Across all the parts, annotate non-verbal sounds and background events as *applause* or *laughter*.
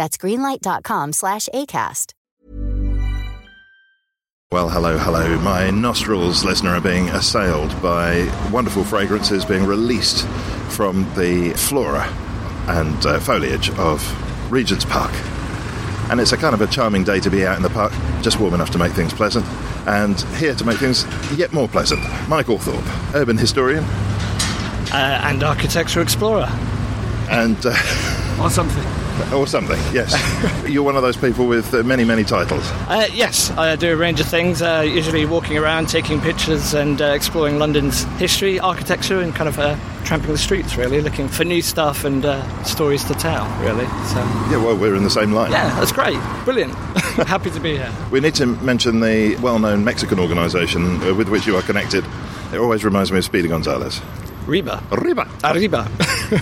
That's greenlight.com slash ACAST. Well, hello, hello. My nostrils, listener, are being assailed by wonderful fragrances being released from the flora and uh, foliage of Regent's Park. And it's a kind of a charming day to be out in the park, just warm enough to make things pleasant. And here to make things yet more pleasant, Michael Thorpe, urban historian. Uh, and architecture explorer. And. Uh, or something. Or something, yes. *laughs* You're one of those people with uh, many, many titles. Uh, yes, I do a range of things, uh, usually walking around, taking pictures, and uh, exploring London's history, architecture, and kind of uh, tramping the streets, really, looking for new stuff and uh, stories to tell, really. So, yeah, well, we're in the same line. Yeah, that's great. Brilliant. *laughs* Happy to be here. We need to mention the well known Mexican organisation with which you are connected. It always reminds me of Speedy Gonzales. Reba. Arriba. Arriba.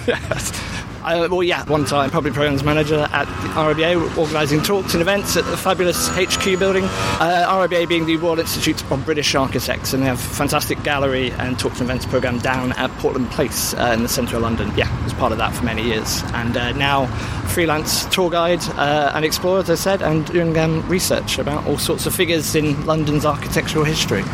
yes. *laughs* Uh, well, yeah, one time public programs manager at RIBA, organising talks and events at the fabulous HQ building. Uh, RIBA being the Royal Institute of British Architects, and they have a fantastic gallery and talks and events program down at Portland Place uh, in the centre of London. Yeah, was part of that for many years, and uh, now freelance tour guide uh, and explorer, as I said, and doing um, research about all sorts of figures in London's architectural history.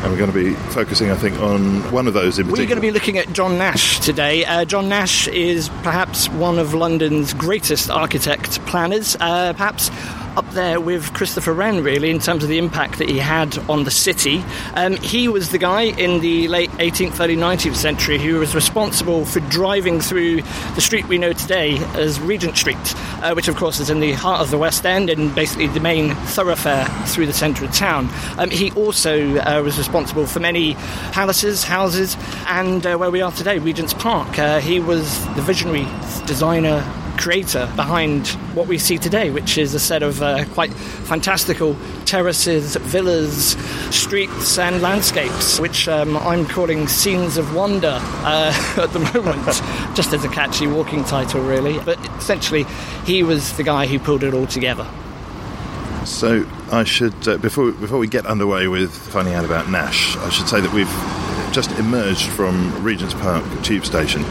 And we're going to be focusing, I think, on one of those in particular. We're going to be looking at John Nash today. Uh, John Nash is perhaps one of London's greatest architect planners, uh, perhaps up there with Christopher Wren, really, in terms of the impact that he had on the city. Um, he was the guy in the late 18th, early 19th century who was responsible for driving through the street we know today as Regent Street, uh, which, of course, is in the heart of the West End and basically the main thoroughfare through the centre of town. Um, he also uh, was responsible for many palaces, houses, and uh, where we are today, Regent's Park. Uh, he was the visionary designer creator behind what we see today, which is a set of uh, quite fantastical terraces, villas, streets, and landscapes, which um, I'm calling Scenes of Wonder uh, *laughs* at the moment, *laughs* just as a catchy walking title, really. But essentially, he was the guy who pulled it all together. So I should, uh, before before we get underway with finding out about Nash, I should say that we've just emerged from Regent's Park tube station.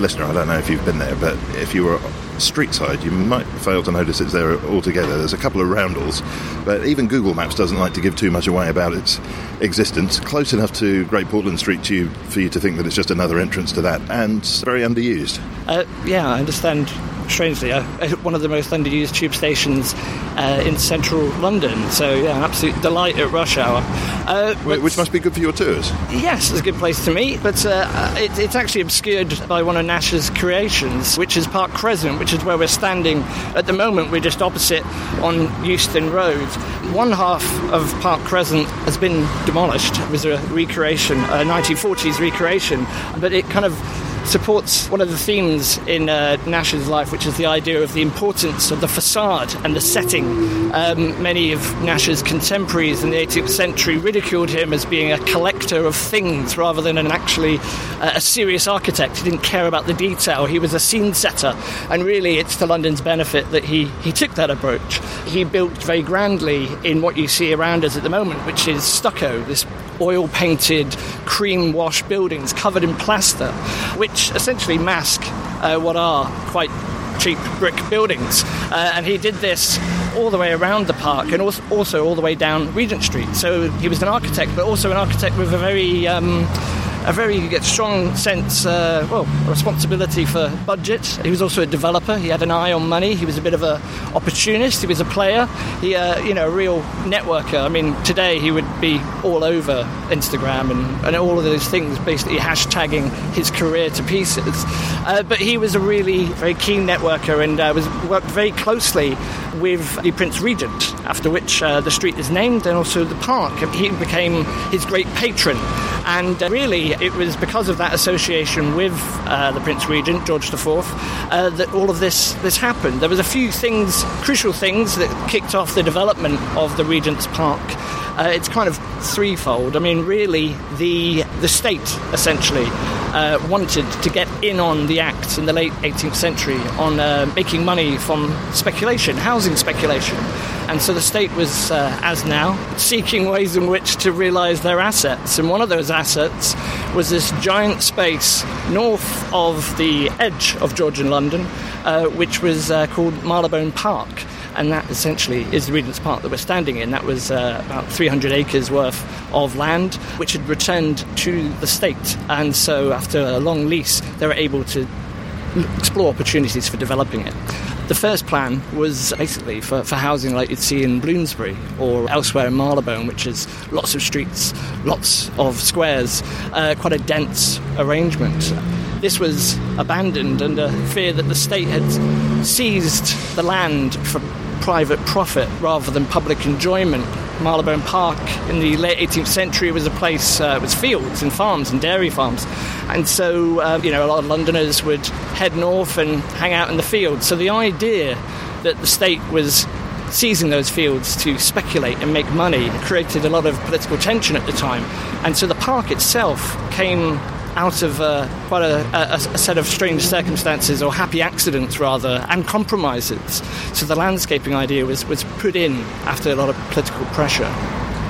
Listener, I don't know if you've been there, but if you were street side, you might fail to notice it's there altogether. There's a couple of roundels, but even Google Maps doesn't like to give too much away about its existence. Close enough to Great Portland Street Tube for you to think that it's just another entrance to that, and very underused. Uh, yeah, I understand strangely, uh, one of the most underused tube stations uh, in central London. So, yeah, an absolute delight at rush hour. Uh, Which must be good for your tours. Yes, it's a good place to meet, but uh, it, it's actually obscured by one of Nash's creations, which is Park Crescent, which is where we're standing at the moment. We're just opposite on Euston Road. One half of Park Crescent has been demolished. It was a recreation, a 1940s recreation, but it kind of supports one of the themes in uh, Nash's life, which is the idea of the importance of the facade and the setting. Um, many of Nash's contemporaries in the 18th century ridiculed him as being a collector of things rather than an actually uh, a serious architect. He didn't care about the detail. He was a scene setter, and really, it's to London's benefit that he he took that approach. He built very grandly in what you see around us at the moment, which is stucco, this oil painted, cream wash buildings covered in plaster, which essentially mask uh, what are quite cheap brick buildings. Uh, and he did this all the way around the park and also all the way down Regent Street. So he was an architect, but also an architect with a very um, a very strong sense, uh, well, responsibility for budget. He was also a developer. He had an eye on money. He was a bit of an opportunist. He was a player. He, uh, you know, a real networker. I mean, today he would be all over Instagram and, and all of those things, basically hashtagging his career to pieces. Uh, but he was a really very keen networker and uh, was worked very closely with the Prince Regent, after which uh, the street is named, and also the park. He became his great patron. And uh, really, it was because of that association with uh, the Prince Regent, George IV, uh, that all of this, this happened. There was a few things, crucial things, that kicked off the development of the Regent's Park. Uh, it's kind of threefold. I mean, really, the the state essentially uh, wanted to get in on the act in the late 18th century on uh, making money from speculation, housing speculation, and so the state was, uh, as now, seeking ways in which to realise their assets. And one of those assets was this giant space north of the edge of Georgian London, uh, which was uh, called Marylebone Park and that essentially is the Regent's Park that we're standing in. That was uh, about 300 acres worth of land, which had returned to the state. And so, after a long lease, they were able to explore opportunities for developing it. The first plan was basically for, for housing like you'd see in Bloomsbury or elsewhere in Marylebone, which is lots of streets, lots of squares, uh, quite a dense arrangement. This was abandoned under fear that the state had seized the land for private profit rather than public enjoyment. Marylebone Park in the late 18th century was a place, uh, was fields and farms and dairy farms. And so, uh, you know, a lot of Londoners would head north and hang out in the fields. So the idea that the state was seizing those fields to speculate and make money created a lot of political tension at the time. And so the park itself came out of uh, quite a, a, a, set of strange circumstances, or happy accidents rather, and compromises. So the landscaping idea was, was put in after a lot of political pressure.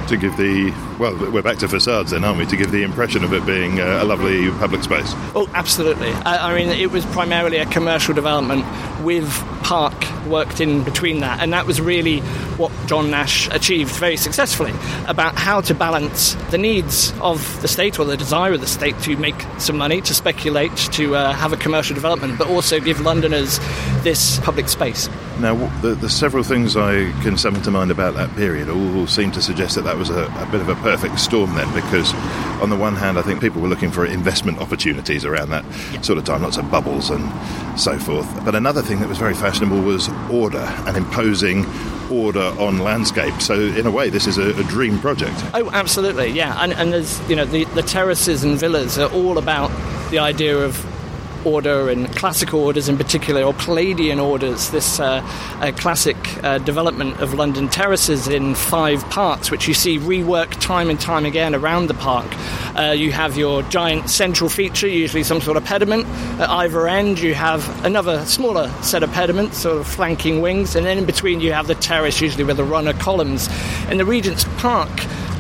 To give the, well, we're back to facades then, aren't we? To give the impression of it being uh, a lovely public space. Oh, absolutely. I, I mean, it was primarily a commercial development with park worked in between that, and that was really what John Nash achieved very successfully about how to balance the needs of the state or the desire of the state to make some money, to speculate, to uh, have a commercial development, but also give Londoners this public space. Now, the, the several things I can summon to mind about that period all seem to suggest that that was a, a bit of a perfect storm then, because on the one hand, I think people were looking for investment opportunities around that yeah. sort of time, lots of bubbles and so forth. But another thing that was very fashionable was order and imposing order on landscape. So in a way, this is a, a dream project. Oh, absolutely, yeah. And, and there's you know the, the terraces and villas are all about the idea of order and classical orders in particular, or Palladian orders, this uh, uh, classic development of London terraces in five parts, which you see reworked time and time again around the park. Uh, you have your giant central feature, usually some sort of pediment. At either end, you have another smaller set of pediments, sort of flanking wings, and then in between, you have the terrace, usually with the runner columns. In the Regent's Park,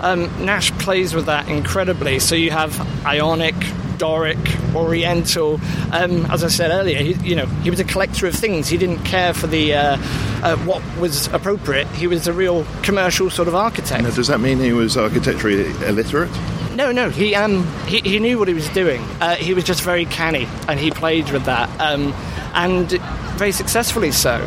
um, Nash plays with that incredibly. So you have Ionic, Doric, Oriental. Um, as I said earlier, he, you know, he was a collector of things. He didn't care for the uh, uh, what was appropriate. He was a real commercial sort of architect. Now, does that mean he was architecturally illiterate? No, no. He um he, he knew what he was doing. Uh, he was just very canny, and he played with that. Um, and very successfully so.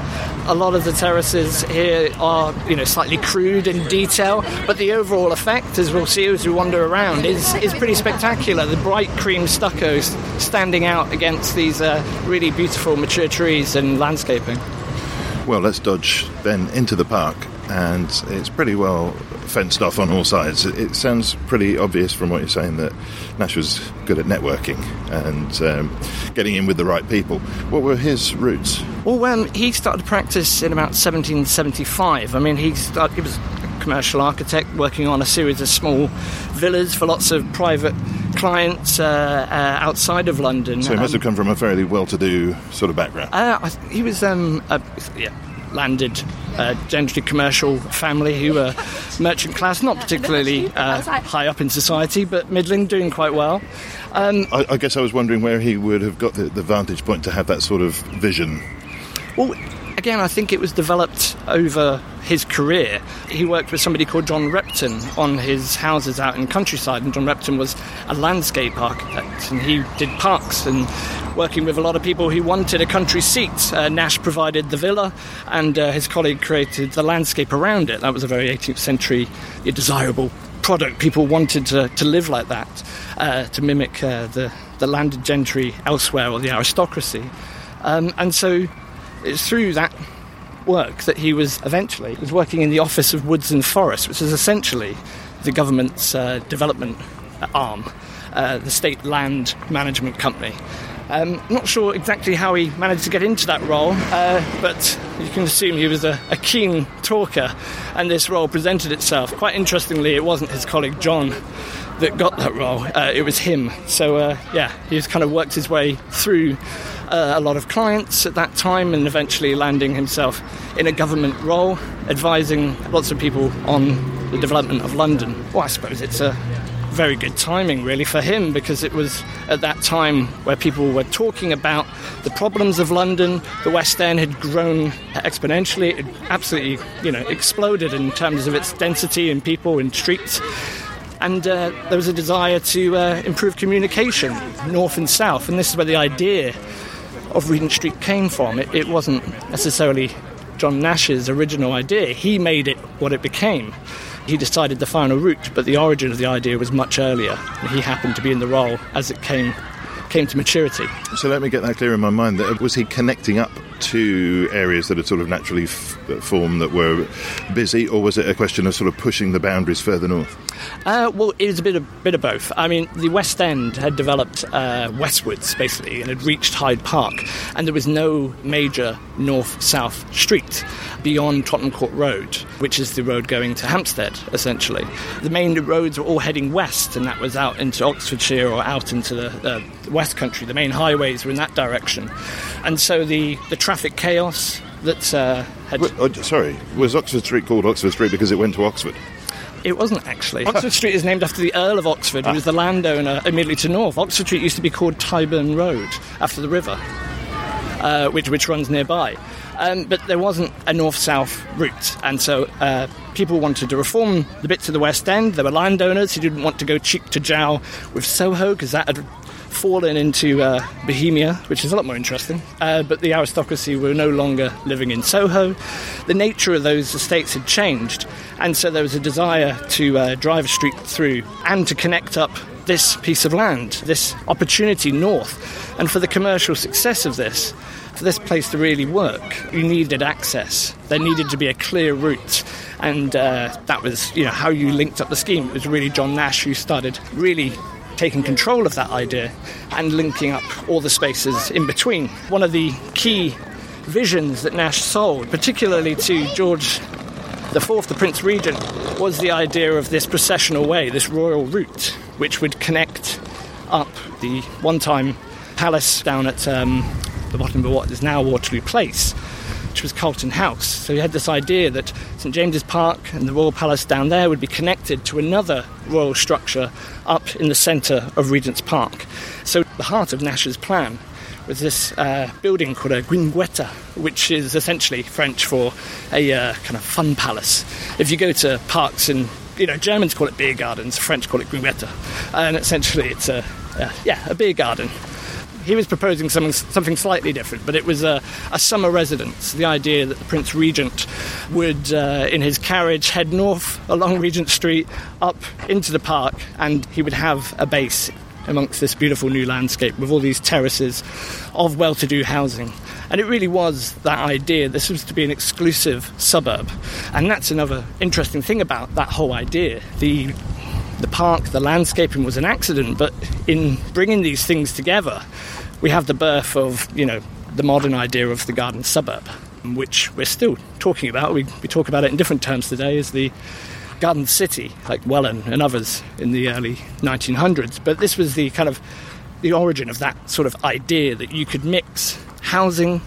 A lot of the terraces here are, you know, slightly crude in detail, but the overall effect, as we'll see as we wander around, is, is pretty spectacular. The bright cream stuccos standing out against these uh, really beautiful mature trees and landscaping. Well, let's dodge then into the park, and it's pretty well fenced off on all sides. It sounds pretty obvious from what you're saying that Nash was good at networking and um, getting in with the right people. What were his roots? Well, when he started practice in about 1775, I mean, he, started, he was a commercial architect working on a series of small villas for lots of private clients uh, uh, outside of London. So he must um, have come from a fairly well-to-do sort of background. Uh, he was, um, a, yeah, landed uh, gentry commercial family who were merchant class, not particularly uh, high up in society, but middling, doing quite well. Um, I, I, guess I was wondering where he would have got the, the vantage point to have that sort of vision. Well, again, I think it was developed over his career. He worked with somebody called John Repton on his houses out in countryside, and John Repton was a landscape architect, and he did parks and working with a lot of people who wanted a country seat. Uh, Nash provided the villa, and uh, his colleague created the landscape around it. That was a very 18th century desirable product. People wanted to, to live like that, uh, to mimic uh, the, the landed gentry elsewhere or the aristocracy. Um, and so it's through that work that he was eventually was working in the Office of Woods and Forests, which is essentially the government's uh, development arm, uh, the state land management company. Um, not sure exactly how he managed to get into that role, uh, but you can assume he was a, a, keen talker, and this role presented itself. Quite interestingly, it wasn't his colleague John that got that role, uh, it was him. So, uh, yeah, he's kind of worked his way through uh, a lot of clients at that time and eventually landing himself in a government role, advising lots of people on the development of London. Well, I suppose it's a very good timing, really, for him because it was at that time where people were talking about the problems of London. The West End had grown exponentially, it absolutely, you know, exploded in terms of its density and people in streets. And uh, there was a desire to uh, improve communication, north and south, and this is where the idea of Regent Street came from. It, it wasn't necessarily John Nash's original idea. He made it what it became he decided the final route, but the origin of the idea was much earlier. He happened to be in the role as it came came to maturity. So let me get that clear in my mind. That was he connecting up to areas that had sort of naturally f- formed that were busy, or was it a question of sort of pushing the boundaries further north? Uh, well, it was a bit of, bit of both. I mean, the West End had developed uh, westwards, basically, and had reached Hyde Park, and there was no major north-south street beyond Tottenham Court Road, which is the road going to Hampstead, essentially. The main roads were all heading west, and that was out into Oxfordshire or out into the, uh, West Country. The main highways were in that direction. And so the, the traffic chaos that uh, had. oh, sorry, was Oxford Street called Oxford Street because it went to Oxford? It wasn't actually. Oxford Street is named after the Earl of Oxford, who ah. was the landowner immediately to north. Oxford Street used to be called Tyburn Road after the river, uh, which, which runs nearby. Um, but there wasn't a north south route, and so uh, people wanted to reform the bits of the West End. There were landowners who didn't want to go cheek to jowl with Soho because that had fallen into uh, Bohemia, which is a lot more interesting. Uh, but the aristocracy were no longer living in Soho. The nature of those estates had changed, and so there was a desire to uh, drive a street through and to connect up this piece of land, this opportunity north. And for the commercial success of this, for this place to really work, you needed access. There needed to be a clear route, and uh, that was, you know, how you linked up the scheme. It was really John Nash who started really taking control of that idea and linking up all the spaces in between. One of the key visions that Nash sold, particularly to George the fourth, the Prince Regent, was the idea of this processional way, this royal route, which would connect up the one-time palace down at um, the bottom of what is now Waterloo Place which was Carlton House. So he had this idea that St James's Park and the Royal Palace down there would be connected to another royal structure up in the centre of Regent's Park. So the heart of Nash's plan was this uh, building called a guinguette, which is essentially French for a uh, kind of fun palace. If you go to parks in you know, Germans call it beer gardens, French call it guinguette, and essentially it's a, uh, yeah, a beer garden he was proposing something, something slightly different, but it was a, a summer residence. The idea that the Prince Regent would, uh, in his carriage, head north along Regent Street up into the park, and he would have a base amongst this beautiful new landscape with all these terraces of well to do housing. And it really was that idea. This was to be an exclusive suburb. And that's another interesting thing about that whole idea. The the park, the landscaping was an accident, but in bringing these things together, we have the birth of, you know, the modern idea of the garden suburb, which we're still talking about. We, we talk about it in different terms today as the garden city, like Welwyn and others in the early 1900s. But this was the kind of the origin of that sort of idea that you could mix housing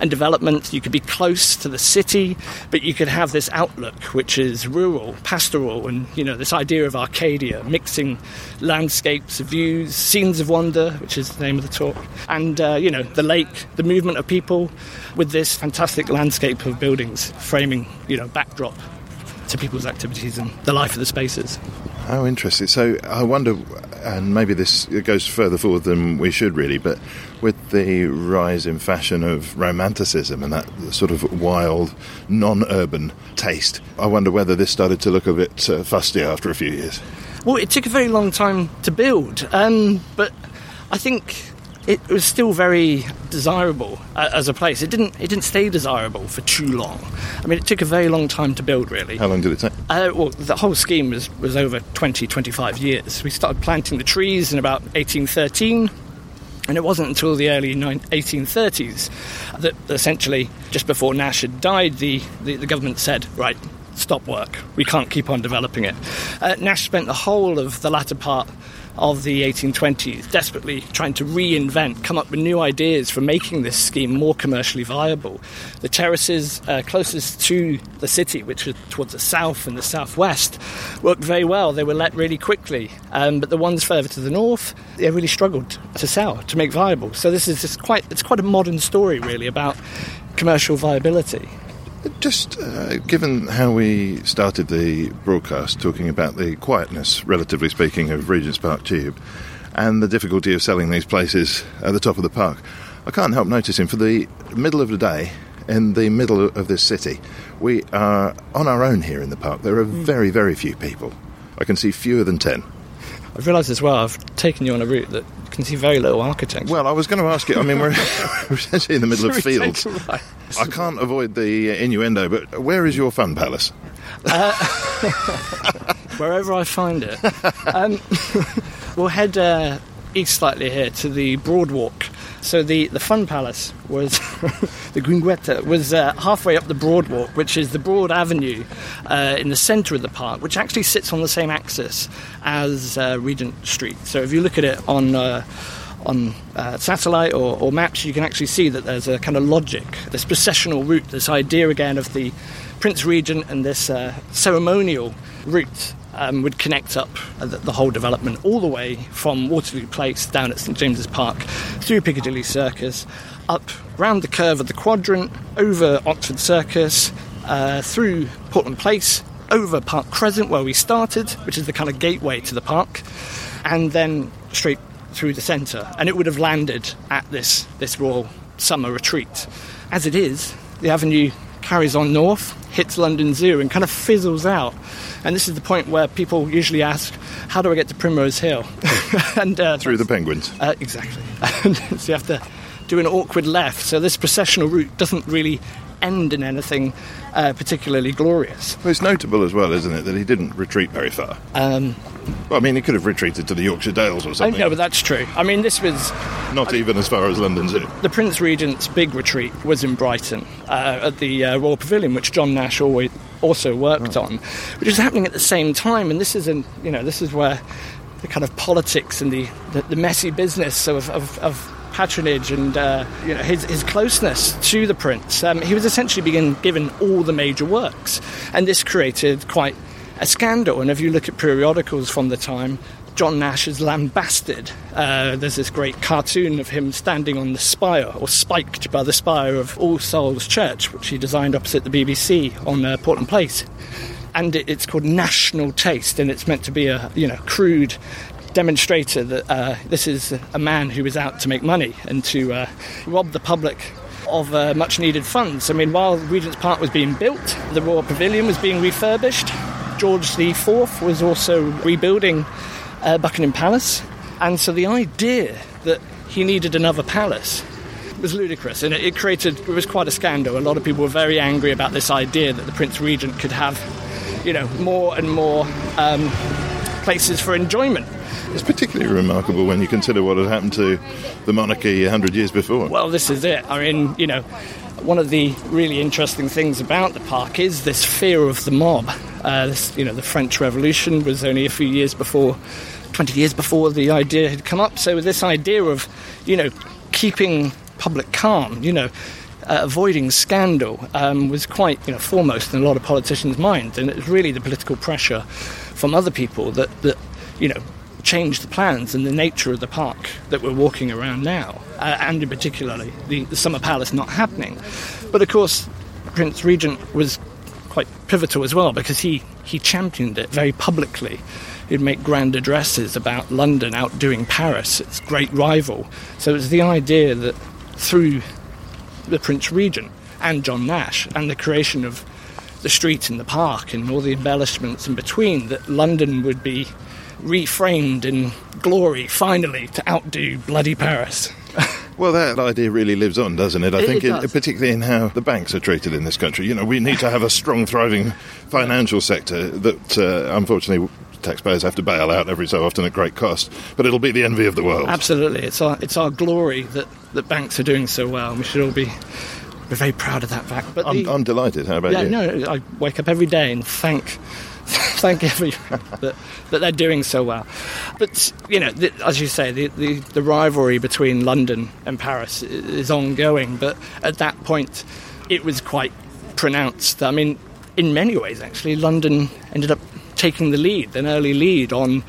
and development. You could be close to the city, but you could have this outlook which is rural, pastoral, and you know this idea of Arcadia, mixing landscapes, views, scenes of wonder, which is the name of the talk, and uh, you know the lake, the movement of people, with this fantastic landscape of buildings framing you know backdrop to people's activities and the life of the spaces. How interesting. So I wonder, and maybe this goes further forward than we should really, but with the rise in fashion of romanticism and that sort of wild, non-urban taste, I wonder whether this started to look a bit uh, fusty after a few years. Well, it took a very long time to build, um, but I think it was still very desirable uh, as a place. It didn't it didn't stay desirable for too long. I mean, it took a very long time to build. Really, How long did it take? uh, well, the whole scheme was, was over 20, 25 years. We started planting the trees in about 1813, and it wasn't until the early 1830s that essentially, just before Nash had died, the, the, the government said, right, stop work. We can't keep on developing it. Uh, Nash spent the whole of the latter part of the 1820s, desperately trying to reinvent, come up with new ideas for making this scheme more commercially viable. The terraces uh, closest to the city, which are towards the south and the southwest, worked very well. They were let really quickly, um, but the ones further to the north, they really struggled to sell, to make viable. So this is just quite, it's quite a modern story, really, about commercial viability. Just uh, given how we started the broadcast talking about the quietness, relatively speaking, of Regent's Park Tube and the difficulty of selling these places at the top of the park, I can't help noticing for the middle of the day, in the middle of this city, we are on our own here in the park. There are very, very few people. I can see fewer than 10. I've realised as well, I've taken you on a route that can see very little architecture. Well, I was going to ask you, I mean, we're, *laughs* we're essentially in the middle of Should we take fields. I can't avoid the uh, innuendo, but where is your fun palace? *laughs* wherever I find it. um, *laughs* we'll head uh, east slightly here to the Broadwalk. So the, the Fun Palace was *laughs* the Guinguetta was uh, halfway up the Broadwalk, which is the broad avenue uh, in the centre of the park, which actually sits on the same axis as uh, Regent Street. So if you look at it on uh, on uh, satellite or, or maps, you can actually see that there's a kind of logic, this processional route, this idea again of the Prince Regent and this uh, ceremonial route um, would connect up the, the whole development all the way from Waterloo Place down at St James's Park through Piccadilly Circus, up round the curve of the quadrant, over Oxford Circus, uh, through Portland Place, over Park Crescent where we started, which is the kind of gateway to the park, and then straight through the centre. And it would have landed at this, this Royal Summer Retreat. As it is, the avenue carries on north, hits London Zoo, and kind of fizzles out. And this is the point where people usually ask, How do I get to Primrose Hill? *laughs* and uh, Through the penguins. uh, exactly. *laughs* so you have to do an awkward left. So this processional route doesn't really end in anything uh, particularly glorious. Well, it's notable as well, isn't it, that he didn't retreat very far. Um, Well, I mean, he could have retreated to the Yorkshire Dales or I something. know, but that's true. I mean, this was Not even as far as London Zoo. the Prince Regent's big retreat was in Brighton uh, at the uh, Royal Pavilion, which John Nash always also worked on, which was happening at the same time. And this is, an, you know, this is where the kind of politics and the, the, the messy business of, of, of patronage and uh, you know, his, his closeness to the prince. Um, he was essentially being given all the major works, and this created quite a scandal. And if you look at periodicals from the time, John Nash is lambasted. Uh, there's this great cartoon of him standing on the spire, or spiked by the spire of All Souls Church, which he designed opposite the BBC on uh, Portland Place. And it, it's called National Taste, and it's meant to be a you know crude demonstrator that uh, this is a man who is out to make money and to uh, rob the public of uh, much needed funds. I mean, while Regent's Park was being built, the Royal Pavilion was being refurbished. George IV was also rebuilding uh, Buckingham Palace, and so the idea that he needed another palace was ludicrous, and it, it created it was quite a scandal. A lot of people were very angry about this idea that the Prince Regent could have, you know, more and more um, places for enjoyment. It's particularly remarkable when you consider what had happened to the monarchy a hundred years before. Well, this is it. I mean, you know, one of the really interesting things about the park is this fear of the mob. Uh, this, you know, the French Revolution was only a few years before, 20 years before the idea had come up. So this idea of, you know, keeping public calm, you know, uh, avoiding scandal um, was quite you know, foremost in a lot of politicians' minds, and it was really the political pressure from other people that, that you know changed the plans and the nature of the park that we're walking around now, uh, and in particularly the, the Summer Palace not happening. But of course, Prince Regent was quite pivotal as well because he, he championed it very publicly. He'd make grand addresses about London outdoing Paris, its great rival. So it was the idea that through the Prince Regent and John Nash and the creation of the street and the park and all the embellishments in between, that London would be reframed in glory finally to outdo bloody Paris. *laughs* Well, that idea really lives on, doesn't it? I It- think, it in- does. particularly in how the banks are treated in this country. You know, we need to have a strong, thriving financial sector that, uh, unfortunately, taxpayers have to bail out every so often at great cost. But it'll be the envy of the world. Absolutely, it's our it's our glory that, that banks are doing so well. We should all be we're very proud of that fact. But I'm, the- I'm delighted. How about yeah, you? no, I wake up every day and thank *laughs* thank everyone that, that they're doing so well. But you know, the, as you say, the, the the rivalry between London and Paris is ongoing. But at that point, it was quite pronounced. I mean, in many ways, actually, London ended up taking the lead, an early lead on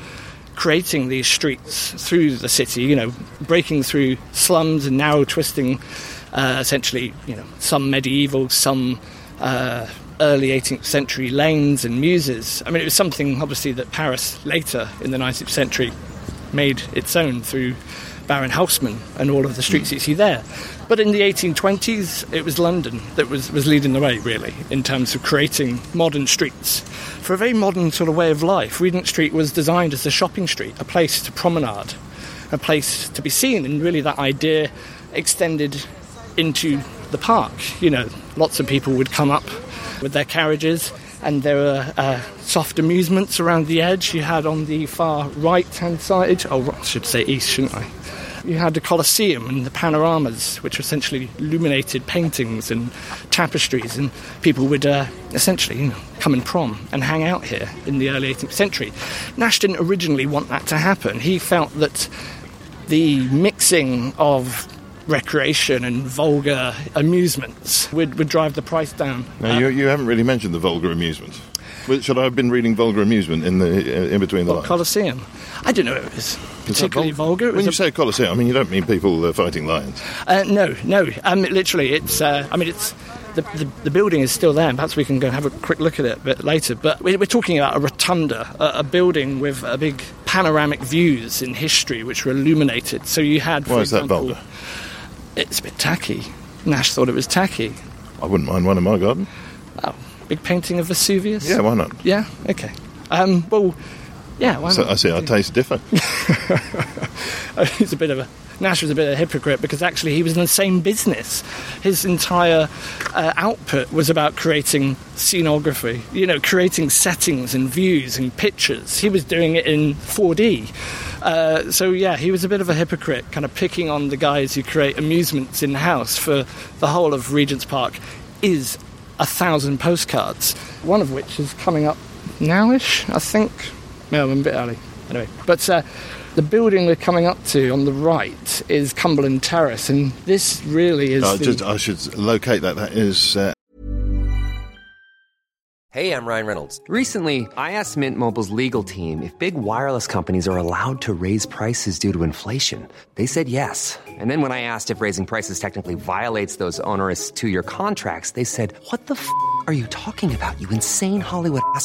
creating these streets through the city, you know, breaking through slums and narrow twisting, uh, essentially, you know, some medieval, some uh, early 18th century lanes and muses. I mean, it was something, obviously, that Paris later in the 19th century made its own through Baron Haussmann and all of the streets you hmm. see there. But in the 1820s, it was London that was, was leading the way, really, in terms of creating modern streets. For a very modern sort of way of life, Regent Street was designed as a shopping street, a place to promenade, a place to be seen, and really that idea extended into the park. You know, lots of people would come up with their carriages, and there were uh, soft amusements around the edge. You had on the far right hand side, oh, I should say east, shouldn't I? You had the Colosseum and the panoramas, which were essentially illuminated paintings and tapestries, and people would uh, essentially you know, come and prom and hang out here in the early 18th century. Nash didn't originally want that to happen. He felt that the mixing of recreation and vulgar amusements would, would drive the price down. Now, you, you haven't really mentioned the vulgar amusement. Should I have been reading vulgar amusement in the uh, in between the Well, lines? Colosseum. I don't know it was particularly vul- vulgar. It When you a- say Colosseum, I mean you don't mean people uh, fighting lions. Uh, no, no. Um, literally, it's. Uh, I mean, it's. The, the, the building is still there, perhaps we can go and have a quick look at it a bit later. But we're, we're talking about a rotunda, a, a building with a big panoramic views in history, which were illuminated. So you had. For Why is that vulgar? It's a bit tacky. Nash thought it was tacky. I wouldn't mind one in my garden. Oh, big painting of Vesuvius. Yeah, why not? Yeah. Okay. Um, well, yeah. Why So not? I see our tastes differ. *laughs* he's a bit of a Nash was a bit of a hypocrite because actually he was in the same business. His entire uh, output was about creating scenography, you know, creating settings and views and pictures. He was doing it in 4D. Uh, so yeah, he was a bit of a hypocrite, kind of picking on the guys who create amusements in house for the whole of Regent's Park. Is a thousand postcards, one of which is coming up nowish, I think. No, I'm a bit early. Anyway, but uh, the building we're coming up to on the right is Cumberland Terrace, and this really is I, the, just, I should locate that. That is uh, Hey, I'm Ryan Reynolds. Recently, I asked Mint Mobile's legal team if big wireless companies are allowed to raise prices due to inflation. They said yes. And then when I asked if raising prices technically violates those onerous two year contracts, they said, What the f are you talking about, you insane Hollywood ass?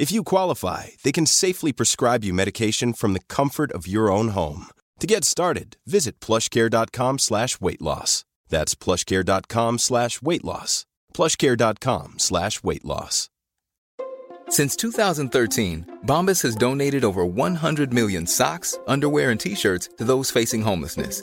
If you qualify, they can safely prescribe you medication from the comfort of your own home. To get started, visit plushcare.com slash weight loss. That's plushcare.com slash weight loss. plushcare.com slash weight loss. Since 2013, Bombas has donated over 100 million socks, underwear, and t shirts to those facing homelessness.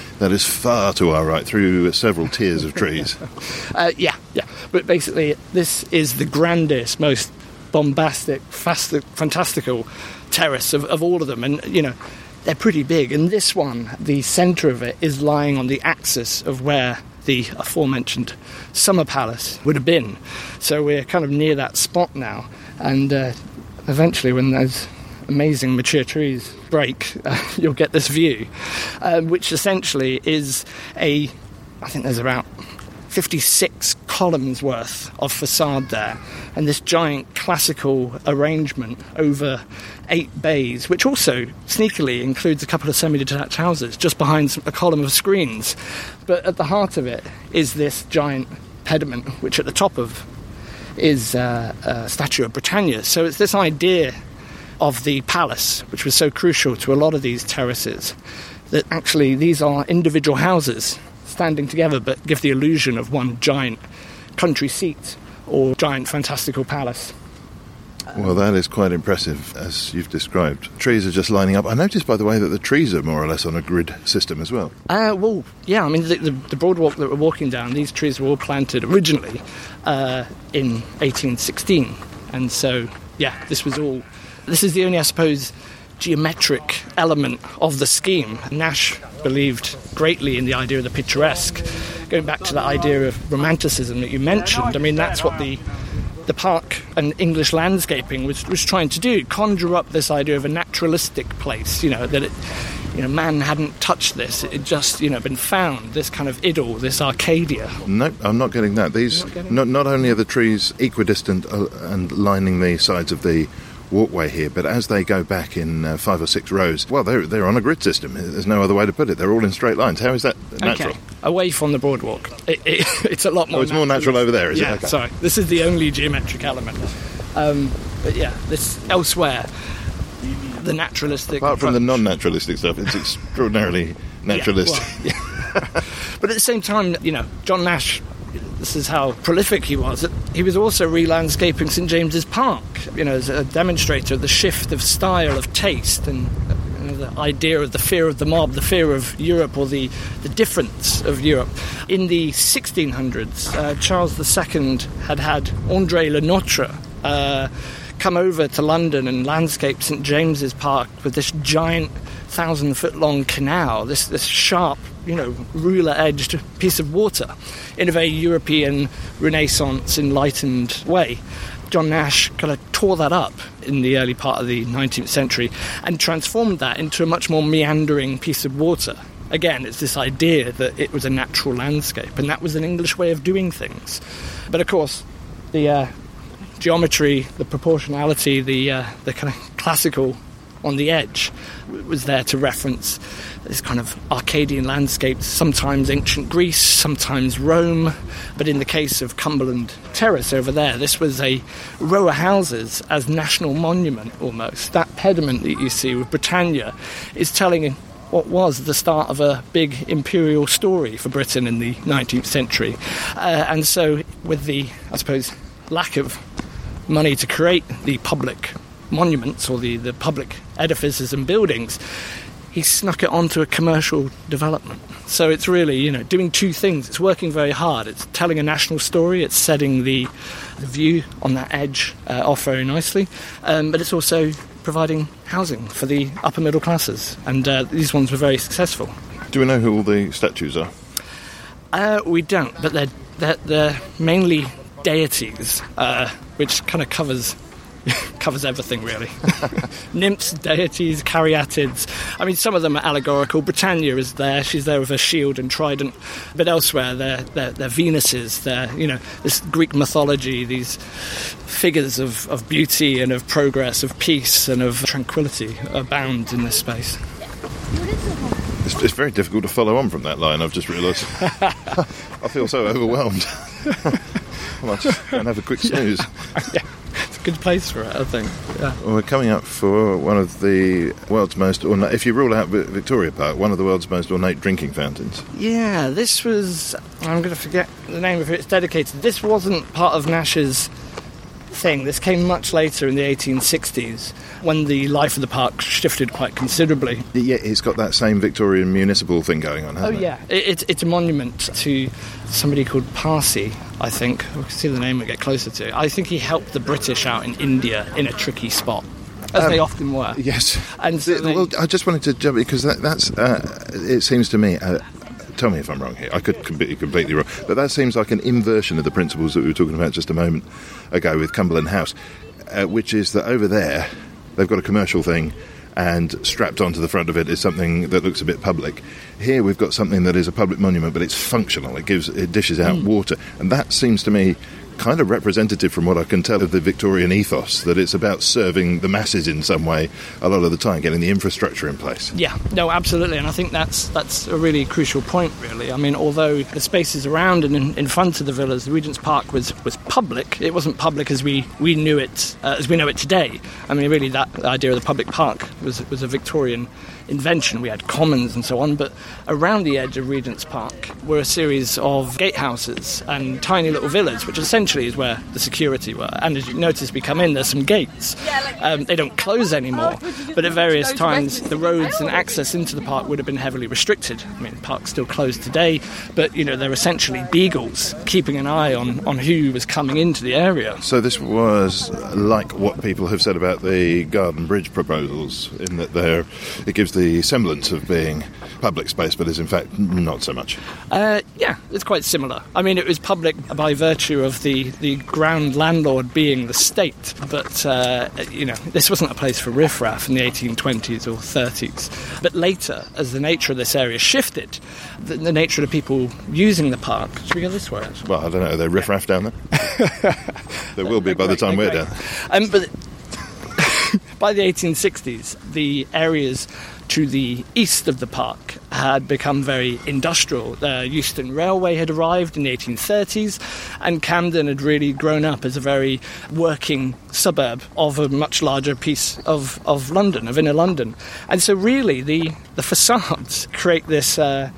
that is far to our right through several tiers of trees. *laughs* Uh, yeah, yeah. But basically, this is the grandest, most bombastic, fast, fantastical terrace of, of all of them. And, you know, they're pretty big. And this one, the centre of it, is lying on the axis of where the aforementioned summer palace would have been. So we're kind of near that spot now. And uh, eventually, when those amazing mature trees break, *laughs* uh, you'll get this view, um, which essentially is a, I think there's about 56 columns worth of facade there, and this giant classical arrangement over eight bays, which also sneakily includes a couple of semi detached houses just behind a column of screens. But at the heart of it is this giant pediment, which at the top of is uh, a statue of Britannia. So it's this idea of the palace, which was so crucial to a lot of these terraces, that actually these are individual houses standing together but give the illusion of one giant country seat or giant fantastical palace. Well, that is quite impressive, as you've described. Trees are just lining up. I noticed, by the way, that the trees are more or less on a grid system as well. Uh, well, yeah, I mean, the, the, the Broadwalk that we're walking down, these trees were all planted originally uh, in 1816. And so, yeah, this was all. This is the only, I suppose, geometric element of the scheme. Nash believed greatly in the idea of the picturesque. Going back to that idea of romanticism that you mentioned, I mean, that's what the the park and English landscaping was, was trying to do, conjure up this idea of a naturalistic place, you know, that it, you know, man hadn't touched this, it had just, you know, been found, this kind of idyll, this Arcadia. No, I'm not getting that. These, not, not only are the trees equidistant uh, and lining the sides of the walkway here, but as they go back in uh, five or six rows, well, they're, they're on a grid system. There's no other way to put it. They're all in straight lines. How is that natural? Okay, away from the Broadwalk. It, it, *laughs* it's a lot more Oh, it's more natural over there, is it? Okay. sorry. This is the only geometric element. Um, but yeah, this elsewhere, the naturalistic. Apart from the non-naturalistic stuff, it's extraordinarily naturalistic. Yeah, well, yeah. *laughs* but at the same time, you know, John Nash. This is how prolific he was. He was also re-landscaping St James's Park. You know, as a demonstrator of the shift of style, of taste, and you know, the idea of the fear of the mob, the fear of Europe, or the the difference of Europe. In the 1600s, uh, Charles II had had André Le Notre. Uh, come over to London and landscape St James's Park with this giant thousand foot long canal, this, this sharp, you know, ruler edged piece of water in a very European Renaissance enlightened way. John Nash kind of tore that up in the early part of the 19th century and transformed that into a much more meandering piece of water. Again, it's this idea that it was a natural landscape, and that was an English way of doing things. But of course, the uh, geometry, the proportionality, the uh, the kind of classical on the edge was there to reference this kind of Arcadian landscapes, sometimes ancient Greece, sometimes Rome. But in the case of Cumberland Terrace over there, this was a row of houses as national monument almost. That pediment that you see with Britannia is telling what was the start of a big imperial story for Britain in the 19th century. Uh, and so, with the, I suppose, lack of money to create the public monuments or the, the public edifices and buildings, he snuck it onto a commercial development. So it's really, you know, doing two things. It's working very hard. It's telling a national story. It's setting the, the view on that edge uh, off very nicely. Um, but it's also providing housing for the upper middle classes. And uh, these ones were very successful. Do we know who all the statues are? Uh, we don't, but they're, they're, they're mainly deities, uh, which kind of covers *laughs* covers everything really. *laughs* Nymphs, deities, caryatids. I mean, some of them are allegorical. Britannia is there; she's there with her shield and trident. But elsewhere, they're they're, they're Venuses. They're you know this Greek mythology, these figures of, of beauty and of progress, of peace and of tranquility abound in this space. It's, it's very difficult to follow on from that line. I've just realised. *laughs* I feel so overwhelmed. I might just go and have a quick snooze. yeah, a good place for it, I think. Yeah. Well, we're coming up for one of the world's most ornate, if you rule out Victoria Park, one of the world's most ornate drinking fountains. Yeah, this was. I'm going to forget the name of who it's dedicated. This wasn't part of Nash's thing. This came much later in the 1860s when the life of the park shifted quite considerably. Yeah, it's got that same Victorian municipal thing going on, Oh, hasn't it? yeah. It, it's, it's a monument to somebody called Parsi, I think. We can see the name we get closer to. I think he helped the British out in India in a tricky spot, as they often were. Yes. And so they- well, I just wanted to jump because that, that's. Uh, it seems to me. Uh, tell me if I'm wrong here. I could be completely wrong, but that seems like an inversion of the principles that we were talking about just a moment ago with Cumberland House, uh, which is that over there they've got a commercial thing. And strapped onto the front of it is something that looks a bit public. Here we've got something that is a public monument, but it's functional. It gives, it dishes out Hmm. water, and that seems to me kind of representative from what I can tell of the Victorian ethos. That it's about serving the masses in some way a lot of the time, getting the infrastructure in place. Yeah, no, absolutely, and I think that's that's a really crucial point. Really, I mean, although the spaces around and in, in front of the villas, the Regent's Park was was public. It wasn't public as we, we knew it uh, as we know it today. I mean, really, that idea of the public park was was a Victorian invention. We had commons and so on, but around the edge of Regent's Park were a series of gatehouses and tiny little villas, which essentially is where the security were. And as you notice, we come in, there's some gates. Um, they don't close anymore, but at various times the roads and access into the park would have been heavily restricted. I mean, the park's still closed today, but you know they're essentially beadles keeping an eye on, on who was coming into the area. So this was like what people have said about the Garden Bridge proposals, in that they're, it gives the semblance of being public space, but is in fact not so much. Uh, yeah, it's quite similar. I mean, it was public by virtue of the, the ground landlord being the state, but, uh, you know, this wasn't a place for riffraff in the 1820s or 30s. But later, as the nature of this area shifted, the, the nature of the people using the park. Should we go this way, actually? Well, I don't know. Are they riffraff down there? *laughs* there will be by the time we're They're down. Um, but *laughs* by the 1860s, the areas to the east of the park had become very industrial. The Euston Railway had arrived in the 1830s, and Camden had really grown up as a very working suburb of a much larger piece of, of London, of inner London. And so, really, the, the facades create this. Uh,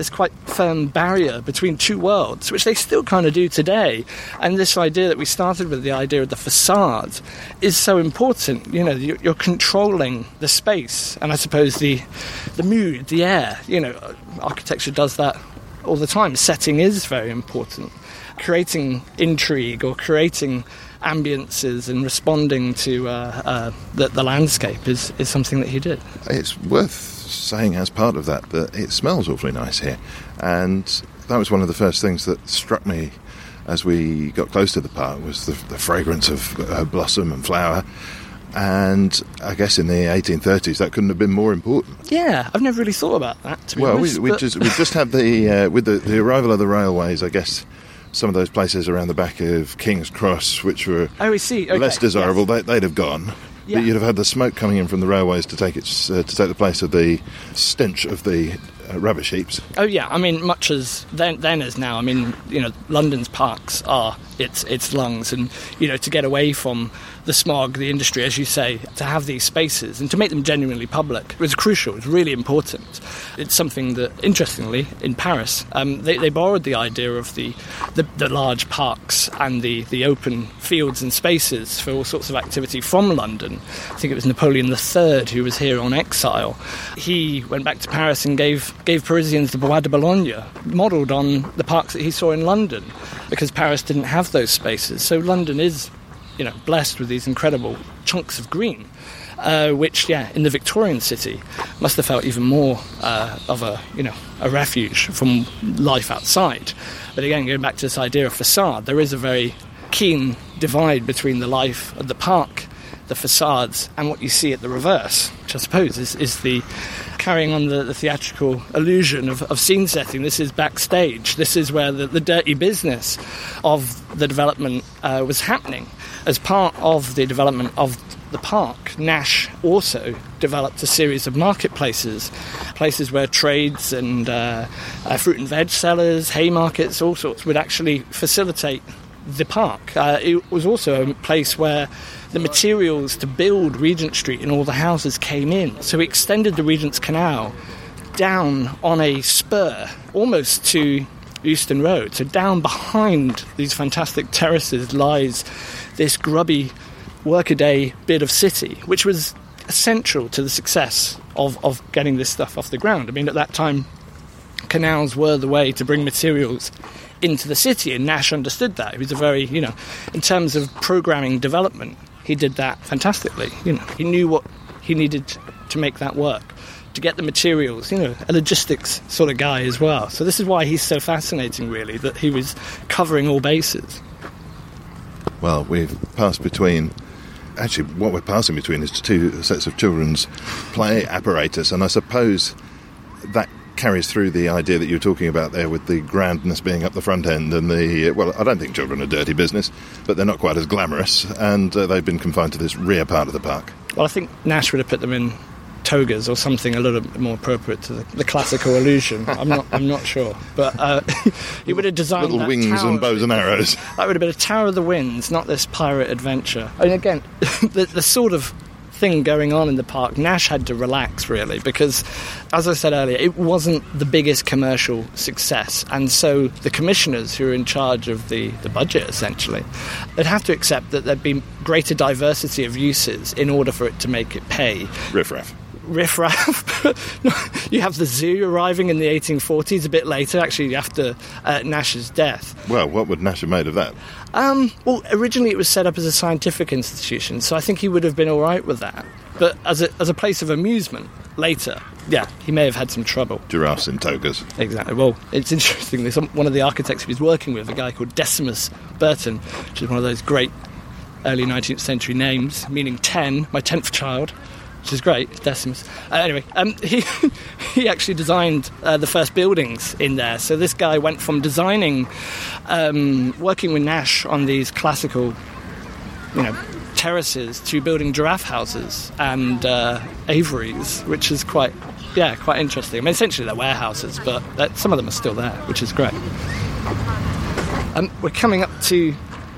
this quite firm barrier between two worlds, which they still kind of do today. And this idea that we started with, the idea of the facade, is so important. You know, you're, controlling the space, and I suppose the the mood, the air. You know, architecture does that all the time. Setting is very important. Creating intrigue or creating ambiences and responding to uh, uh, the, the landscape is, is something that he did. It's worth saying as part of that that it smells awfully nice here, and that was one of the first things that struck me as we got close to the park was the, the fragrance of uh, blossom and flower. And I guess in the 1830s that couldn't have been more important. Yeah, I've never really thought about that. To be Well, honest, we, we just we just had the uh, with the, the arrival of the railways. I guess some of those places around the back of King's Cross, which were Oh, see. Okay, less desirable, yes. they, they'd have gone. Yeah. But you'd have had the smoke coming in from the railways to take its uh, to take the place of the stench of the uh, rubbish heaps. Oh yeah, I mean, much as then, then as now. I mean, you know, London's parks are its its lungs, and you know, to get away from the smog, the industry, as you say, to have these spaces and to make them genuinely public was crucial. It's really important. It's something that, interestingly, in Paris, um, they, they borrowed the idea of the, the the large parks and the the open fields and spaces for all sorts of activity from London. I think it was Napoleon III who was here on exile. He went back to Paris and gave gave Parisians the Bois de Boulogne, modelled on the parks that he saw in London, because Paris didn't have those spaces. So London is, you know, blessed with these incredible chunks of green. Uh, which, yeah, in the Victorian city, must have felt even more uh, of a, you know, a refuge from life outside. But again, going back to this idea of facade, there is a very keen divide between the life of the park, the facades, and what you see at the reverse, which I suppose is, is the carrying on the, the theatrical illusion of, of scene setting. This is backstage. This is where the, the dirty business of the development uh, was happening. As part of the development of the park, Nash also developed a series of marketplaces, places where trades and uh, uh, fruit and veg sellers, hay markets, all sorts would actually facilitate the park. Uh, it was also a place where the materials to build Regent Street and all the houses came in. So he extended the Regent's Canal down on a spur, almost to Euston Road. So down behind these fantastic terraces lies this grubby workaday bit of city, which was essential to the success of, of getting this stuff off the ground. I mean, at that time, canals were the way to bring materials into the city, and Nash understood that. He was a very, you know, in terms of programming development, he did that fantastically. You know, he knew what he needed to make that work, to get the materials. You know, a logistics sort of guy as well. So this is why he's so fascinating, really, that he was covering all bases. Well, we've passed between. Actually, what we're passing between is two sets of children's play apparatus, and I suppose that carries through the idea that you're talking about there with the grandness being up the front end and the well I don't think children are dirty business but they're not quite as glamorous and uh, they've been confined to this rear part of the park well I think Nash would have put them in togas or something a little bit more appropriate to the, the classical illusion I'm not I'm not sure. But uh, *laughs* he would have designed little wings and bows and arrows. That would have been a Tower of the Winds not this pirate adventure. And again *laughs* the, the sort of thing going on in the park, Nash had to relax really because, as I said earlier, it wasn't the biggest commercial success. And so the commissioners who are in charge of the, the budget essentially, they'd have to accept that there'd be greater diversity of uses in order for it to make it pay. Riffraff riffraff. *laughs* you have the zoo arriving in the 1840s, a bit later, actually, after uh, Nash's death. Well, what would Nash have made of that? Um, well, originally it was set up as a scientific institution, so I think he would have been all right with that. But as a, as a place of amusement later, yeah, he may have had some trouble. Giraffes in togas. Exactly. Well, it's *laughs* interesting. There's one of the architects he was working with, a guy called Decimus Burton, which is one of those great early 19th century names, meaning 10, my 10th child which is great, Decimus. Uh, anyway, um, *laughs* he he actually designed uh, the first buildings in there. So this guy went from designing, um, working with Nash on these classical, you know, terraces to building giraffe houses and uh, aviaries, which is quite, yeah, quite interesting. I mean, essentially they're warehouses, but some of them are still there, which is great. Um, we're coming up to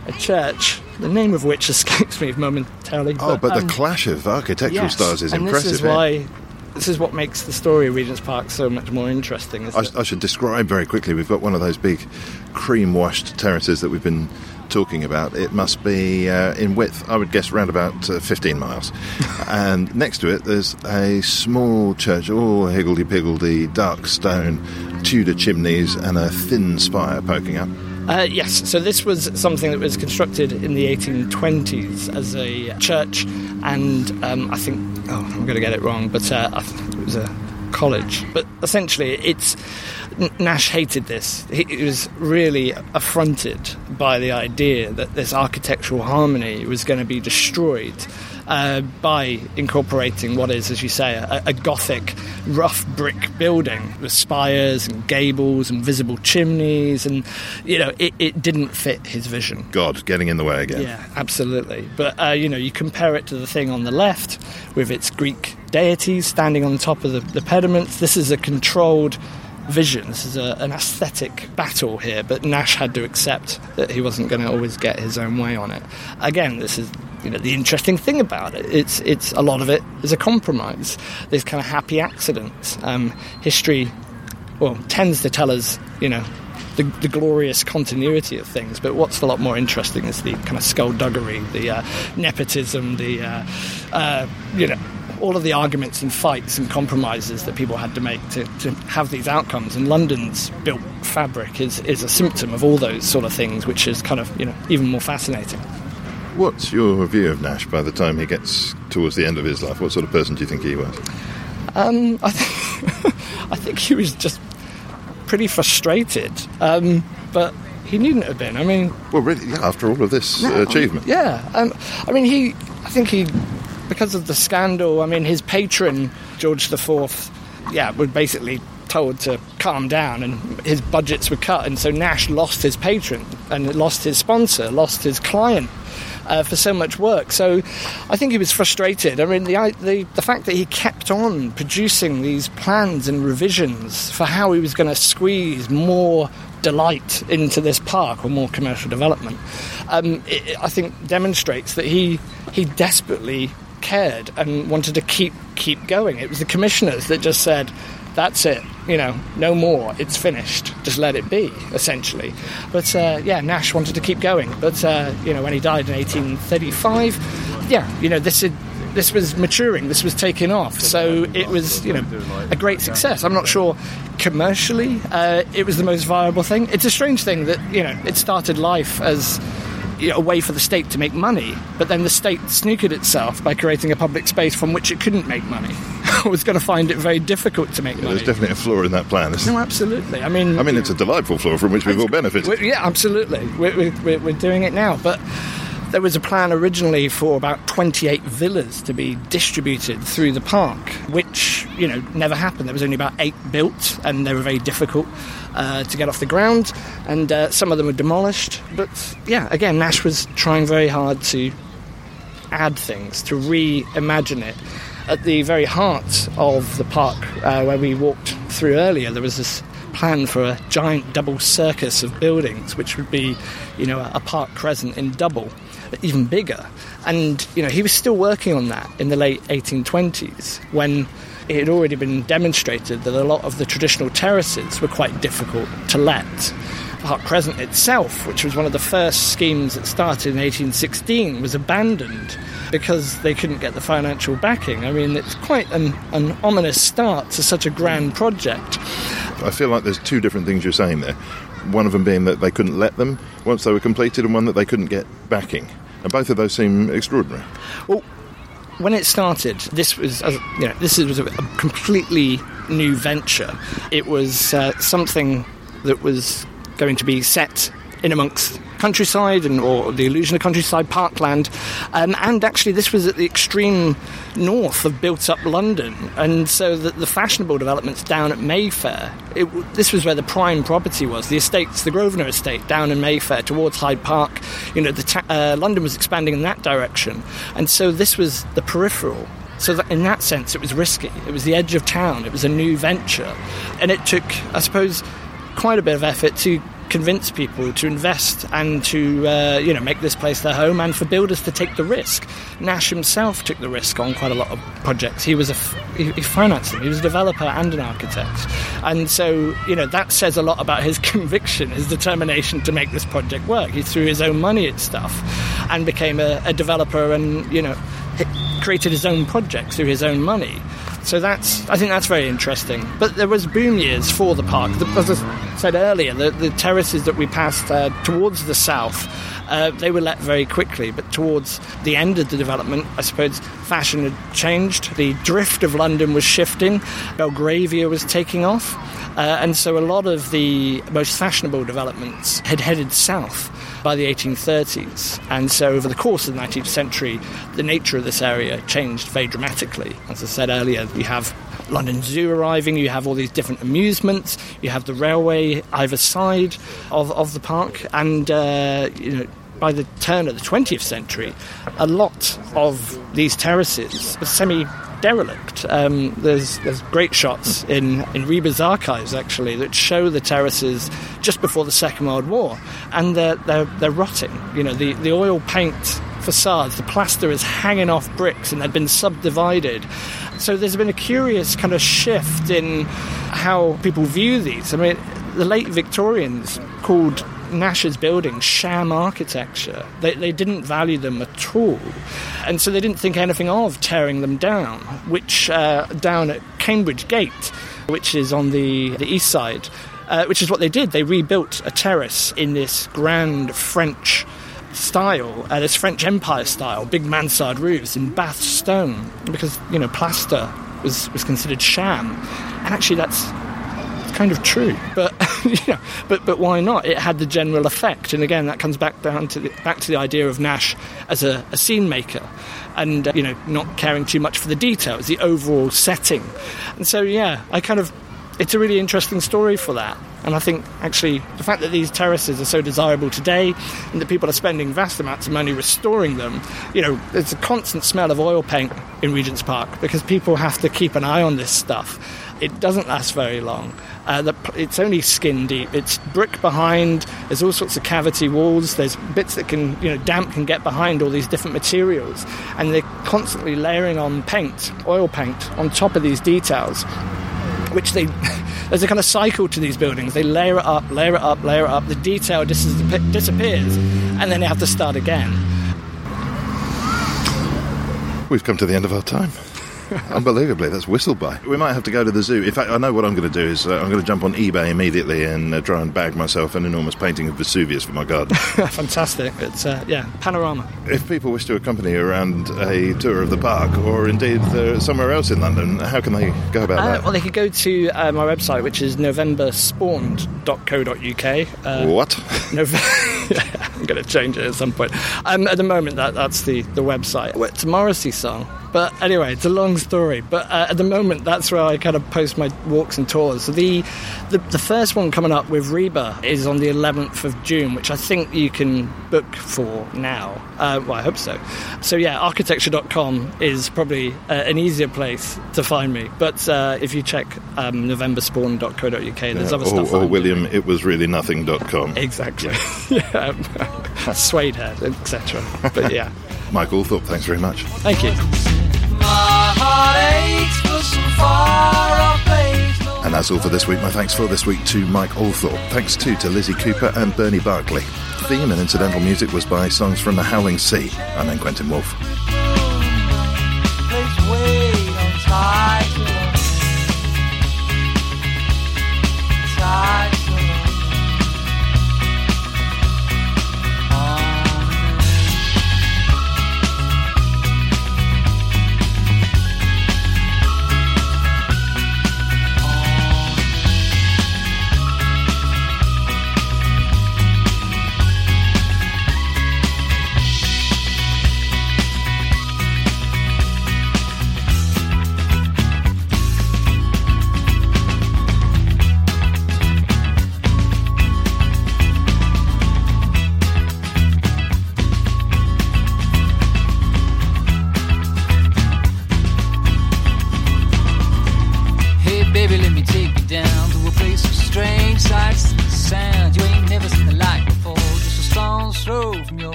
a church, the name of which *laughs* escapes me momentarily. Oh, but, but um, the clash of architectural yes, styles is and impressive. This is why. This is what makes the story of Regent's Park so much more interesting. I, I, should describe very quickly. We've got one of those big cream-washed terraces that we've been talking about. It must be uh, in width, I would guess, around about uh, 15 miles. *laughs* and next to it, there's a small church, all higgledy-piggledy, dark stone, Tudor chimneys, and a thin spire poking up. Uh, yes, so this was something that was constructed in the 1820s as a church, and um, I think, oh, I'm going to get it wrong, but uh, I think it was a college. But essentially, it's Nash hated this. He was really affronted by the idea that this architectural harmony was going to be destroyed uh, by incorporating what is, as you say, a, a, Gothic rough brick building with spires and gables and visible chimneys, and you know it, it didn't fit his vision. God, getting in the way again. Yeah, absolutely. But uh, you know, you compare it to the thing on the left with its Greek deities standing on top of the, the pediments. This is a controlled vision. This is a, an aesthetic battle here, but Nash had to accept that he wasn't going to always get his own way on it. Again, this is you know the interesting thing about it. It's it's a lot of it is a compromise. There's kind of happy accidents. Um, history, well, tends to tell us you know. The, the, glorious continuity of things, but what's a lot more interesting is the kind of skullduggery, the uh, nepotism, the uh, uh, you know all of the arguments and fights and compromises that people had to make to, to have these outcomes. And London's built fabric is, is a symptom of all those sort of things, which is kind of, you know, even more fascinating. What's your view of Nash by the time he gets towards the end of his life? What sort of person do you think he was? Um, I, think, *laughs* I think he was just pretty frustrated, um, but he needn't have been. I mean, well, really, yeah, after all of this uh, achievement, yeah. Um, I mean, he. I think he because of the scandal, I mean, his patron, George IV, yeah, was basically told to calm down and his budgets were cut. And so Nash lost his patron and lost his sponsor, lost his client. uh, for so much work. So I think he was frustrated. I mean, the, the, the fact that he kept on producing these plans and revisions for how he was going to squeeze more delight into this park or more commercial development, um, it, I think demonstrates that he he desperately cared and wanted to keep keep going. It was the commissioners that just said, "That's it, you know, no more. It's finished. Just let it be." Essentially, but uh, yeah, Nash wanted to keep going. But uh, you know, when he died in 1835, yeah, you know, this this was maturing, this was taking off. So it was, you know, a great success. I'm not sure commercially uh, it was the most viable thing. It's a strange thing that, you know, it started life as you know, a way for the state to make money, but then the state snookered itself by creating a public space from which it couldn't make money. I *laughs* was going to find it very difficult to make Yeah, money. there's definitely a flaw in that plan. isn't no, absolutely. I mean. I mean, it's a delightful flaw from which we've all benefited. yeah, absolutely. We're, we're, we're doing it now. But there was a plan originally for about 28 villas to be distributed through the park, which, you know, never happened. There was only about eight built, and they were very difficult uh, to get off the ground, and uh, some of them were demolished. But yeah, again, Nash was trying very hard to add things, to reimagine it. At the very heart of the park uh, where we walked through earlier, there was this plan for a giant double circus of buildings, which would be, you know, a park crescent in double, even bigger. And, you know, he was still working on that in the late 1820s when it had already been demonstrated that a lot of the traditional terraces were quite difficult to let. Park Crescent itself, which was one of the first schemes that started in 1816, was abandoned because they couldn't get the financial backing. I mean, it's quite an, an ominous start to such a grand project. I feel like there's two different things you're saying there. One of them being that they couldn't let them once they were completed, and one that they couldn't get backing. And both of those seem extraordinary. Well, when it started, this was uh, you know this was a, a completely new venture. It was uh, something that was going to be set in amongst countryside and or the illusion of countryside parkland. Um, and actually this was at the extreme north of built up london. And so the, the fashionable developments down at mayfair it, this was where the prime property was. The estates the grosvenor estate down in mayfair towards hyde park you know ta- uh, london was expanding in that direction. And so this was the peripheral. So that in that sense, it was risky. It was the edge of town. It was a new venture, and it took, I suppose, quite a bit of effort to convince people to invest and to uh, you know make this place their home, and for builders to take the risk. Nash himself took the risk on quite a lot of projects. He was a f- he, financed them. He was a developer and an architect, and so you know that says a lot about his *laughs* conviction, his determination to make this project work. He threw his own money at stuff, and became a, a developer, and you know created his own project through his own money. So that's, I think that's very interesting. But there was boom years for the park. As I said earlier, the, the terraces that we passed uh, towards the south, uh, they were let very quickly. But towards the end of the development, I suppose fashion had changed. The drift of London was shifting. Belgravia was taking off. Uh, and so a lot of the most fashionable developments had headed south by the 1830s. And so over the course of the 19th century, the nature of this area changed very dramatically. As I said earlier, you have London Zoo arriving, you have all these different amusements, you have the railway either side of, of the park, and uh, you know, by the turn of the 20th century, a lot of these terraces were semi derelict. Um, there's there's great shots in in RIBA's archives actually that show the terraces just before the Second World War, and they're they're, they're rotting. You know, the the oil paint facades, the plaster is hanging off bricks, and they've been subdivided. So there's been a curious kind of shift in how people view these. I mean, the late Victorians called Nash's buildings sham architecture. They, they didn't value them at all. And so they didn't think anything of tearing them down, which uh, down at Cambridge Gate, which is on the, the east side, uh, which is what they did. They rebuilt a terrace in this grand French style, uh, this French Empire style, big mansard roofs in Bath stone, because, you know, plaster was, was considered sham. And actually that's kind of true, but *laughs* you know, but but why not? It had the general effect, and again, that comes back down to the, back to the idea of Nash as a, a scene maker, and uh, you know, not caring too much for the details, the overall setting, and so yeah, I kind of it's a really interesting story for that. And I think actually the fact that these terraces are so desirable today and that people are spending vast amounts of money restoring them, you know, there's a constant smell of oil paint in Regent's Park because people have to keep an eye on this stuff. It doesn't last very long. Uh, the, it's only skin deep. It's brick behind. There's all sorts of cavity walls. There's bits that can, you know, damp can get behind all these different materials, and they're constantly layering on paint, oil paint, on top of these details which they *laughs* there's a kind of cycle to these buildings. They layer it up, layer it up, layer it up. The detail dis- disappears, and then they have to start again. We've come to the end of our time. *laughs* Unbelievably, that's whistled by. We might have to go to the zoo. In fact, I know what I'm going to do is uh, I'm going to jump on eBay immediately and uh, try and bag myself an enormous painting of Vesuvius for my garden. *laughs* Fantastic. It's uh, yeah, panorama. if people wish to accompany you around a tour of the park, or indeed uh, somewhere else in London, how can they go about Uh, that? well, they could go to uh, my website, which is novemberspawned.co.uk. Uh, what? Nove- I'm *laughs* going to change it at some point. Um, at the moment, that, that's the, the website. It's a Morrissey song. But anyway, it's a long story. But uh, at the moment, that's where I kind of post my walks and tours. So the, the the first one coming up with RIBA is on the 11th of June, which I think you can book for now. Uh, well, I hope so. So yeah, architecture.com is probably uh, an easier place to find me. But uh, if you check um, novemberspawn.co.uk, there's other or, stuff. or William, it was really nothing.com. Exactly. yeah. *laughs* *laughs* Suedehead, etc. But yeah. *laughs* Mike Althorpe, thanks very much. Thank you. And that's all for this week. My thanks for this week to Mike Althorpe. Thanks too to Lizzie Cooper and Bernie Barkley. Theme and incidental music was by songs from the Howling Sea. I'm then Quentin Wolfe.